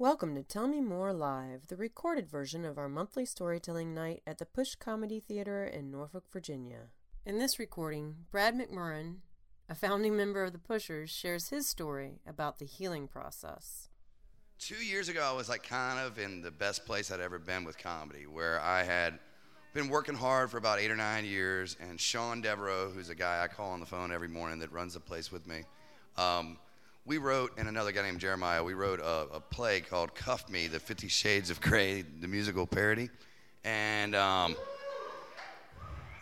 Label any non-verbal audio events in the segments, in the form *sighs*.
Welcome to Tell Me More Live, the recorded version of our monthly storytelling night at the Push Comedy Theater in Norfolk, Virginia. In this recording, Brad McMurran, a founding member of the Pushers, shares his story about the healing process. Two years ago, I was like kind of in the best place I'd ever been with comedy, where I had been working hard for about eight or nine years, and Sean Devereaux, who's a guy I call on the phone every morning that runs the place with me, um, we wrote, and another guy named Jeremiah, we wrote a, a, play called Cuff Me, the Fifty Shades of Grey, the musical parody. And um,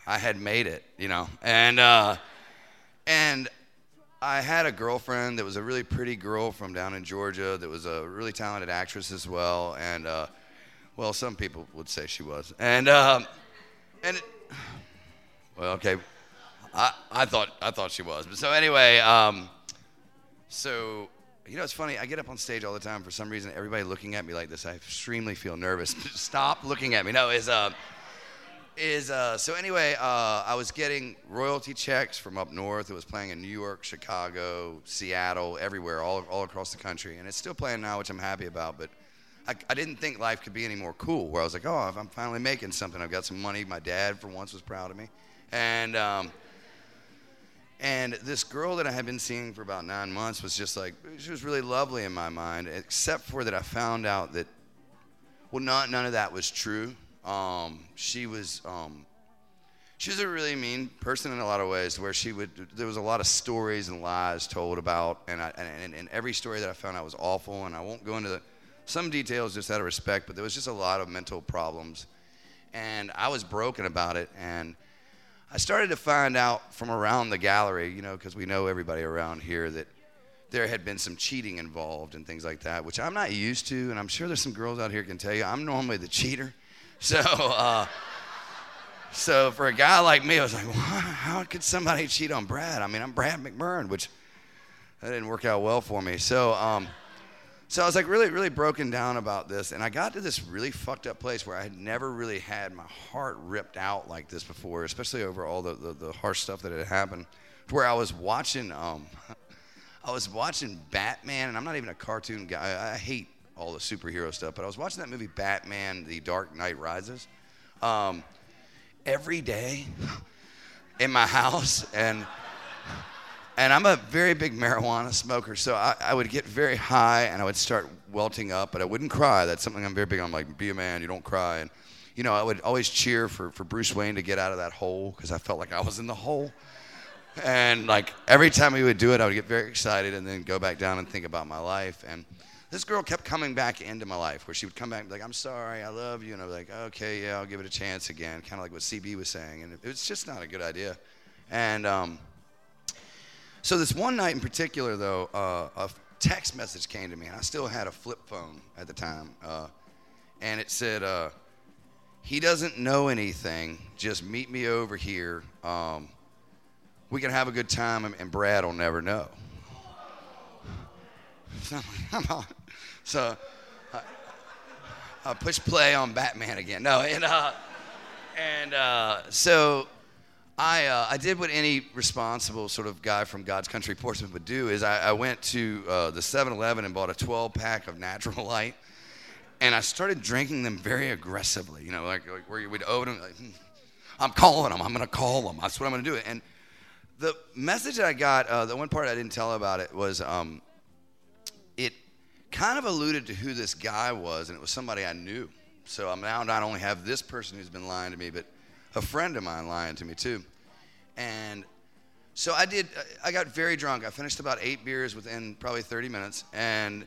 I had made it, you know. And, uh, and I had a girlfriend that was a really pretty girl from down in Georgia that was a really talented actress as well. And, uh, well, some people would say she was. And, um, and it, well, okay. I, I thought I thought she was, but so anyway, um, so, you know, it's funny. I get up on stage all the time. For some reason, everybody looking at me like this, I extremely feel nervous. *laughs* Stop looking at me. No, is uh, is uh. So anyway, uh, I was getting royalty checks from up north. It was playing in New York, Chicago, Seattle, everywhere, all all across the country, and it's still playing now, which I'm happy about. But I, I didn't think life could be any more cool. Where I was like, oh, I'm finally making something. I've got some money. My dad, for once, was proud of me, and um and this girl that I had been seeing for about nine months was just like, she was really lovely in my mind, except for that I found out that, well, not, none of that was true. Um, she was, um, she was a really mean person in a lot of ways where she would, there was a lot of stories and lies told about, and, I, and, and every story that I found out was awful, and I won't go into the, some details just out of respect, but there was just a lot of mental problems. And I was broken about it, and I started to find out from around the gallery, you know, because we know everybody around here, that there had been some cheating involved and things like that, which I'm not used to, and I'm sure there's some girls out here can tell you I'm normally the cheater. *laughs* So, uh, so for a guy like me, I was like, well, how could somebody cheat on Brad? I mean, I'm Brad McMurran, which that didn't work out well for me. So, um, so I was like really, really broken down about this, and I got to this really fucked up place where I had never really had my heart ripped out like this before, especially over all the, the, the harsh stuff that had happened. Where I was watching, um, *laughs* I was watching Batman, and I'm not even a cartoon guy. I, I hate all the superhero stuff, but I was watching that movie Batman: The Dark Knight Rises um, every day *laughs* in my house, and and I'm a very big marijuana smoker, so I, I, would get very high and I would start welting up, but I wouldn't cry. That's something I'm very big on. Like, be a man, you don't cry. And, you know, I would always cheer for, for Bruce Wayne to get out of that hole because I felt like I was in the hole. And, like, every time we would do it, I would get very excited and then go back down and think about my life. And this girl kept coming back into my life where she would come back and be like, I'm sorry, I love you. And I was like, okay, yeah, I'll give it a chance again, kind of like what CB was saying. And it was just not a good idea. And, um, so this one night in particular, though, uh, a text message came to me, and I still had a flip phone at the time, uh, and it said, uh, "He doesn't know anything. Just meet me over here. Um, we can have a good time, and Brad will never know." *laughs* so I, I push play on Batman again. No, and uh, and uh, so I, uh, I did what any responsible sort of guy from God's country Portsmouth would do is I, I went to uh, the 7-Eleven and bought a 12 pack of Natural *laughs* Light, and I started drinking them very aggressively. You know, like, like where you would open them, like, hmm, I'm calling them. I'm going to call them. That's what I'm going to do. And the message that I got, uh, the one part I didn't tell about it was um, it kind of alluded to who this guy was, and it was somebody I knew. So I'm now not only have this person who's been lying to me, but a friend of mine lying to me too. And so I did, I got very drunk. I finished about eight beers within probably 30 minutes. And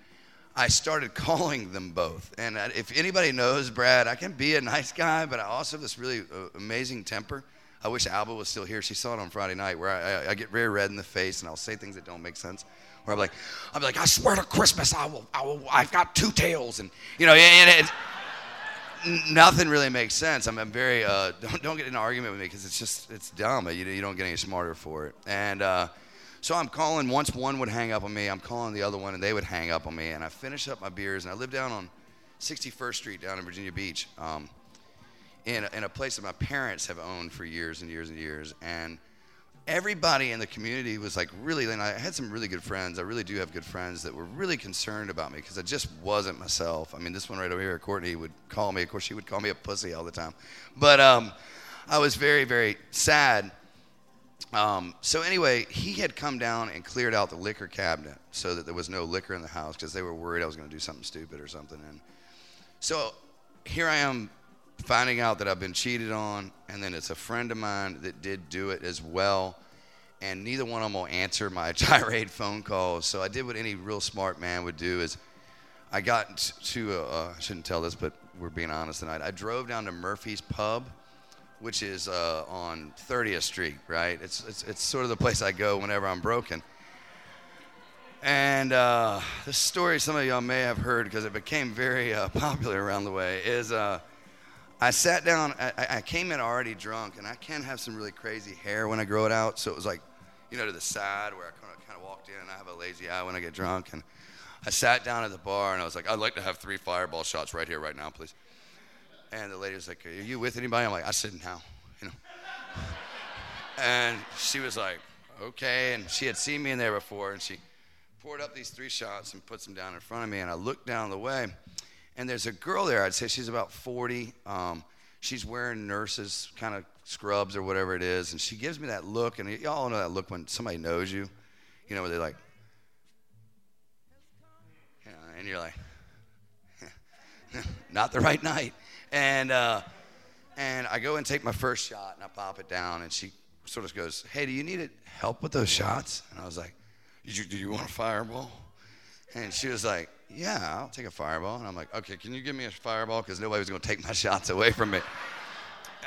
I started *laughs* calling them both. And if anybody knows Brad, I can be a nice guy, but I also have this really uh, amazing temper. I wish Alba was still here. She saw it on Friday night where I, I, get very red in the face and I'll say things that don't make sense. Where I'm like, I'm like, I swear to Christmas, I will, I will, I've got two tails. And, you know, and it, nothing really makes sense. I'm, I'm very uh, *laughs* don't don't get in an argument with me because it's just it's dumb. You you don't get any smarter for it. And uh, so I'm calling. Once one would hang up on me, I'm calling the other one, and they would hang up on me. And I finish up my beers, and I live down on 61st Street down in Virginia Beach, um, in a, in a place that my parents have owned for years and years and years. And everybody in the community was like really, and I had some really good friends. I really do have good friends that were really concerned about me because I just wasn't myself. I mean, this one right over here, Courtney, would call me. Of course, she would call me a pussy all the time. But um, I was very, very sad. Um, so anyway, he had come down and cleared out the liquor cabinet so that there was no liquor in the house because they were worried I was going to do something stupid or something. And so here I am finding out that I've been cheated on, and then it's a friend of mine that did do it as well, and neither one of them will answer my *laughs* tirade phone calls. So I did what any real smart man would do: is I got to uh, I shouldn't tell this, but we're being honest tonight. I drove down to Murphy's Pub, which is uh, on 30th Street, right? It's, it's it's sort of the place I go whenever I'm broken. And uh, story, some of y'all may have heard because it became very uh, *laughs* popular around the way, is uh, I sat down. I, I, came in already drunk, and I can have some really crazy hair when I grow it out. So it was like, you know, to the side where I kind of, kind of walked in, and I have a lazy eye when I get drunk. And I sat down at the bar, and I was like, I'd like to have three fireball shots right here, right now, please. And the lady was like, Are you with anybody? I'm like, I sit now, you know. *laughs* and she was like, Okay. And she had seen me in there before, and she poured up these three shots and puts them down in front of me. And I looked down the way and there's a girl there. I'd say she's about 40. Um, she's wearing nurses kind of scrubs or whatever it is, and she gives me that look. And y'all know that look when somebody knows you, you know, where they're like, you know, and you're like, *laughs* not the right night. And uh, and I go and take my first shot, and I pop it down, and she sort of goes, "Hey, do you need help with those shots?" And I was like, "Did you do you want a fireball?" And she was like, yeah, I'll take a fireball. And I'm like, okay, can you give me a fireball? Because nobody was going to take my *laughs* shots away from me.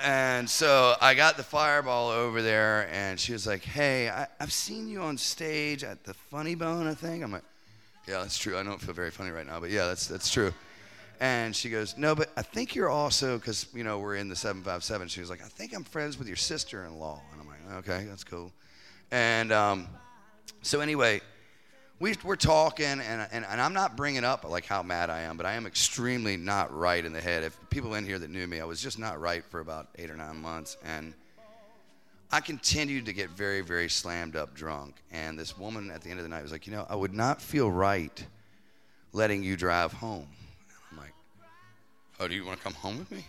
And so I got the fireball over there, and she was like, hey, I, have seen you on stage at the Funny Bone, I think. I'm like, yeah, that's true. I don't feel very funny right now, but yeah, that's, that's true. And she goes, no, but I think you're also, because, you know, we're in the 757. She was like, I think I'm friends with your sister in law. And I'm like, okay, that's cool. And um, so anyway, we, we're talking, and, and, and I'm not bringing up like how mad I am, but I am extremely not right in the head. If people in here that knew me, I was just not right for about eight or nine months, and I continued to get very, very slammed up drunk. And this woman at the end of the night was like, you know, I would not feel right letting you drive home. And I'm like, oh, do you want to come home with me?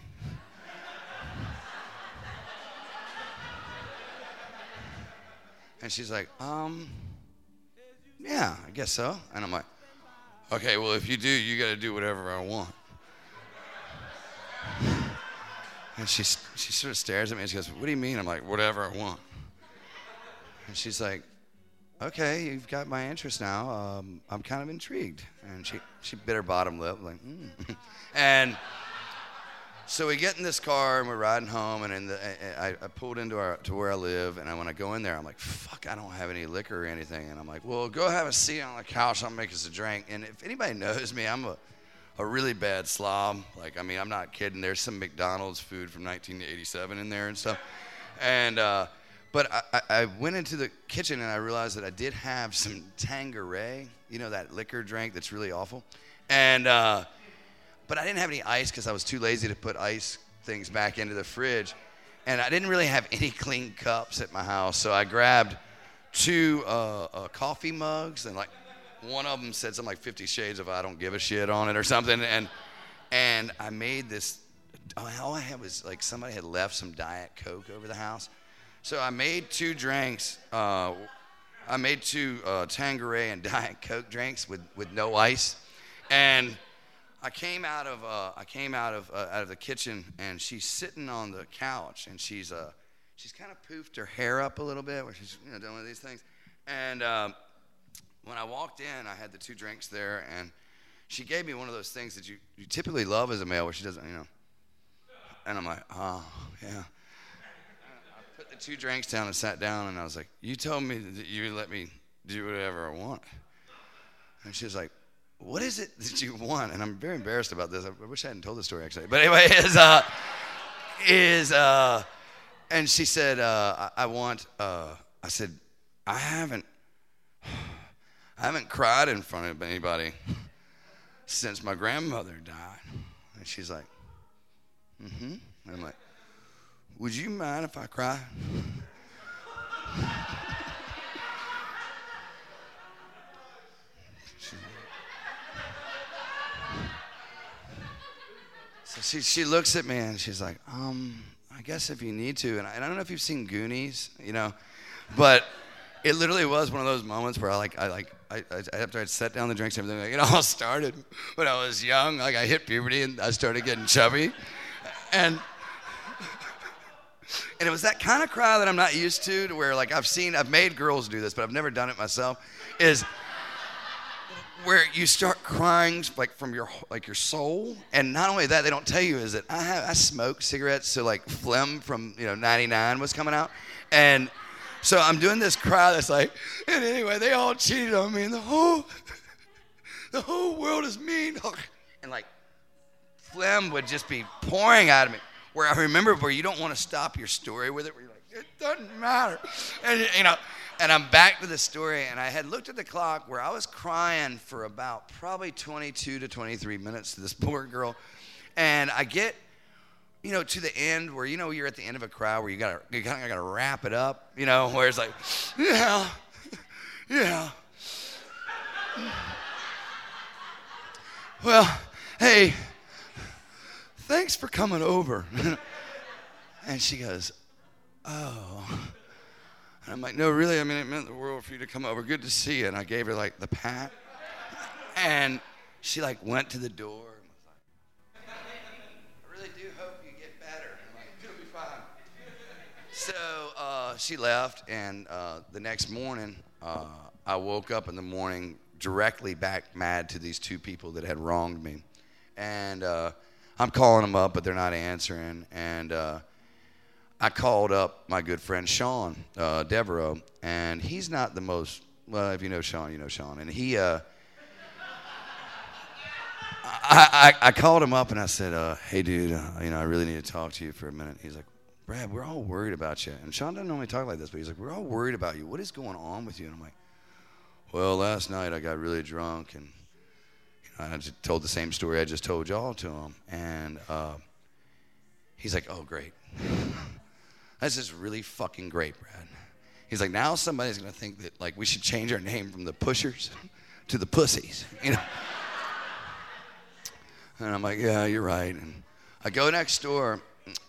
and she's like, um. Yeah, I guess so. And I'm like, Okay, well, if you do, you got to do whatever I want. *sighs* And she, she sort of stares at me and she goes, What do you mean? I'm like, Whatever I want. And she's like, Okay, you've got my interest now. Um, I'm kind of intrigued. And she, she bit her bottom lip, like, mm. *laughs* And so we get in this car and we're riding home, and in the, I, I pulled into our to where I live, and I, when I go in there, I'm like, "Fuck, I don't have any liquor or anything." And I'm like, "Well, go have a seat on the couch. I'll make us a drink." And if anybody *laughs* knows me, I'm a a really bad slob. Like, I mean, I'm not kidding. There's some McDonald's food from 1987 in there and stuff. And uh, but I, I went into the kitchen and I realized that I did have some Tanqueray, you know, that liquor drink that's really awful, and. Uh, but I didn't have any ice because I was too lazy to put ice things back into the fridge. And I didn't really have *laughs* any clean cups at my house. So I grabbed two uh, uh, coffee mugs and like one of them said something like 50 shades of I don't give a shit on it or something. And, and I made this, all I had was like somebody had left some Diet Coke over the house. So I made two drinks. Uh, I made two uh, Tanqueray and *laughs* Diet Coke drinks with, with no ice. And I came out of uh, I came out of uh, out of the kitchen and she's sitting on the couch and she's uh she's kind of poofed her hair up a little bit where she's you know doing one of these things. And um, when I walked in I had the two drinks there and she gave me one of those things that you, you typically love as a male where she doesn't you know. And I'm like oh yeah. I put the two drinks down and sat down and I was like you told me that you let me do whatever I want. And she was like what is it that you want? And I'm very embarrassed about this. I wish I hadn't told the story actually. But anyway, *laughs* is uh, is uh, and she said, uh, I, I want. Uh, I said, I haven't, *sighs* I haven't cried in front of anybody since my grandmother died. And she's like, mm-hmm. And I'm like, would you mind if I cry? So she she looks at me and she's like, um, I guess if you need to, and I, and I don't know if you've seen Goonies, you know, but it literally was one of those moments where I like I like I, I after I'd set down the drinks and everything, like, it all *laughs* started when I was young. Like I hit puberty and I started getting chubby, and and it was that kind of cry that I'm not used to, to where like I've seen I've made girls do this, but I've never done it myself. Is where you start crying like from your like your soul, and not only that, they don't tell you is that I have I smoked cigarettes, so like phlegm from you know '99 was coming out, and so I'm doing this cry that's like, and anyway, they all cheated on me, and the whole *laughs* the whole world is mean, *laughs* and like phlegm would just be pouring out of me. Where I remember where you don't want to stop your story with it, where you're like, it doesn't matter, and you know and I'm back to the story, and I had looked at the clock where I was crying for about probably 22 to 23 minutes to this *laughs* poor girl, and I get, you know, to the end where you know you're at the end of a crowd where you gotta you kind of gotta wrap it up, you know, where it's like, yeah, yeah. Well, hey, thanks for coming over. *laughs* and she goes, oh. And I'm like, no, really, I mean, it meant the world for you to come over. Good to see you. And I gave her like the pat. And she like went to the door and was like, I really do hope you get better. I'm like, it'll be fine. So uh, she left, and uh, the next morning, uh, I woke up in the morning directly back mad to these two people that had wronged me. And uh, I'm calling them up, but they're not answering. And uh, I called up my good friend Sean uh, Devereaux, and he's not the most well. If you know Sean, you know Sean, and he. Uh, I, I, I, called him up and I said, uh, "Hey, dude, uh, you know, I really need to talk to you for a minute." He's like, "Brad, we're all worried about you." And Sean doesn't normally talk like this, but he's like, "We're all worried about you. What is going on with you?" And I'm like, "Well, last night I got really drunk and you know, I just told the same story I just told y'all to him." And uh, he's like, "Oh, great." *laughs* That's just really fucking great, Brad. He's like, now somebody's gonna think that like we should change our name from the pushers to the pussies, you know. and I'm like, yeah, you're right. And I go next door,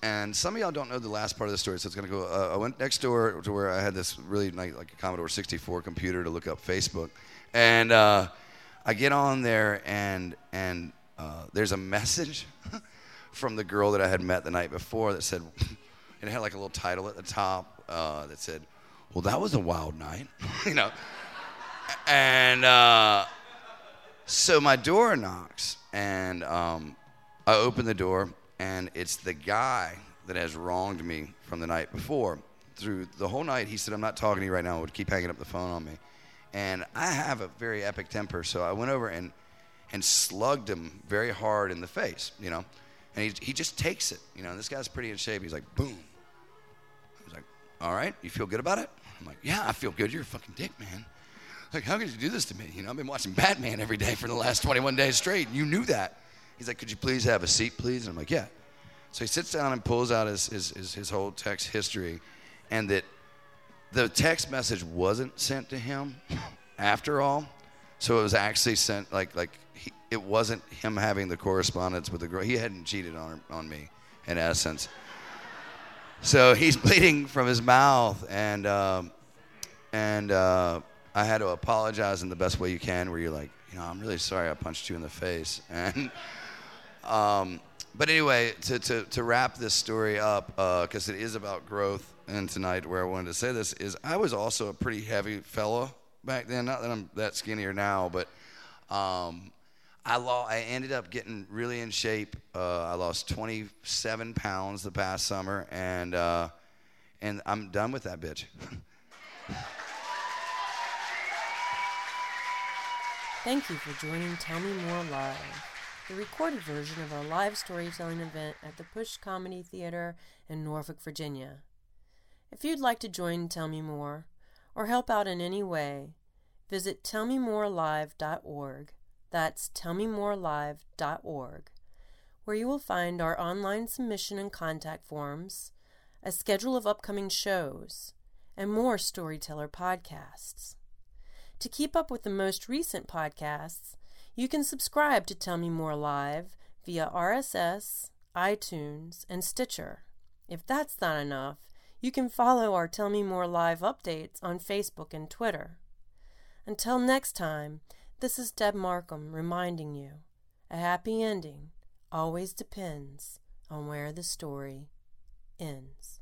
and some of y'all don't know the last part of the story, so it's gonna go. Uh, I went next door to where I had this really nice, like a Commodore 64 computer to look up Facebook, and uh, I get on there, and and uh, there's a message *laughs* from the girl that I had met the night before that said and it had like a little title at the top uh, that said, "Well, that was a wild night," *laughs* you know. And uh, so my door knocks, and um, I open the door, and it's the guy that has wronged me from the night before. Through the whole night, he said, "I'm not talking to you right now." Would keep hanging up the phone on me, and I have a very epic temper, so I went over and and slugged him very hard in the face, you know. And he, he just takes it. You know, and this guy's pretty in shape. He's like, boom. He's like, all right, you feel good about it? I'm like, yeah, I feel good. You're a fucking dick, man. Like, how could you do this to me? You know, I've been watching Batman every day for the last 21 days straight. And You knew that. He's like, could you please have a seat, please? And I'm like, yeah. So he sits down and pulls out his, his, his, his whole text history, and that the text message wasn't sent to him after all. So it was actually sent like like it wasn't him having the correspondence with the girl. He hadn't cheated on on me, in essence. So he's *laughs* bleeding from his mouth, and um, and uh, I had to apologize in the best way you can, where you're like, you know, I'm really sorry I punched you in the face, *laughs* and. Um, but anyway, to, to, to wrap this story up, because uh, it is about growth, and tonight where I wanted to say this is I was also a pretty heavy fella back then. Not that I'm that skinnier now, but um, I lost, I ended up getting really in shape. Uh, I lost 27 pounds the past summer, and uh, and I'm done with that bitch. Thank you for joining Tell Me More Live, the recorded version of our live storytelling event at the Push Comedy Theater in Norfolk, Virginia. If you'd like to join Tell Me More or help out in any way, visit tellmemorelive.org that's tellmemorelive.org, where you will find our online submission and contact forms, a schedule of upcoming shows, and more storyteller podcasts. To keep up with the most recent podcasts, you can subscribe to Tell Me More Live via RSS, iTunes, and Stitcher. If that's not enough, you can follow our Tell Me More live updates on Facebook and Twitter. Until next time, this is Deb Markham reminding you a happy ending always depends on where the story ends.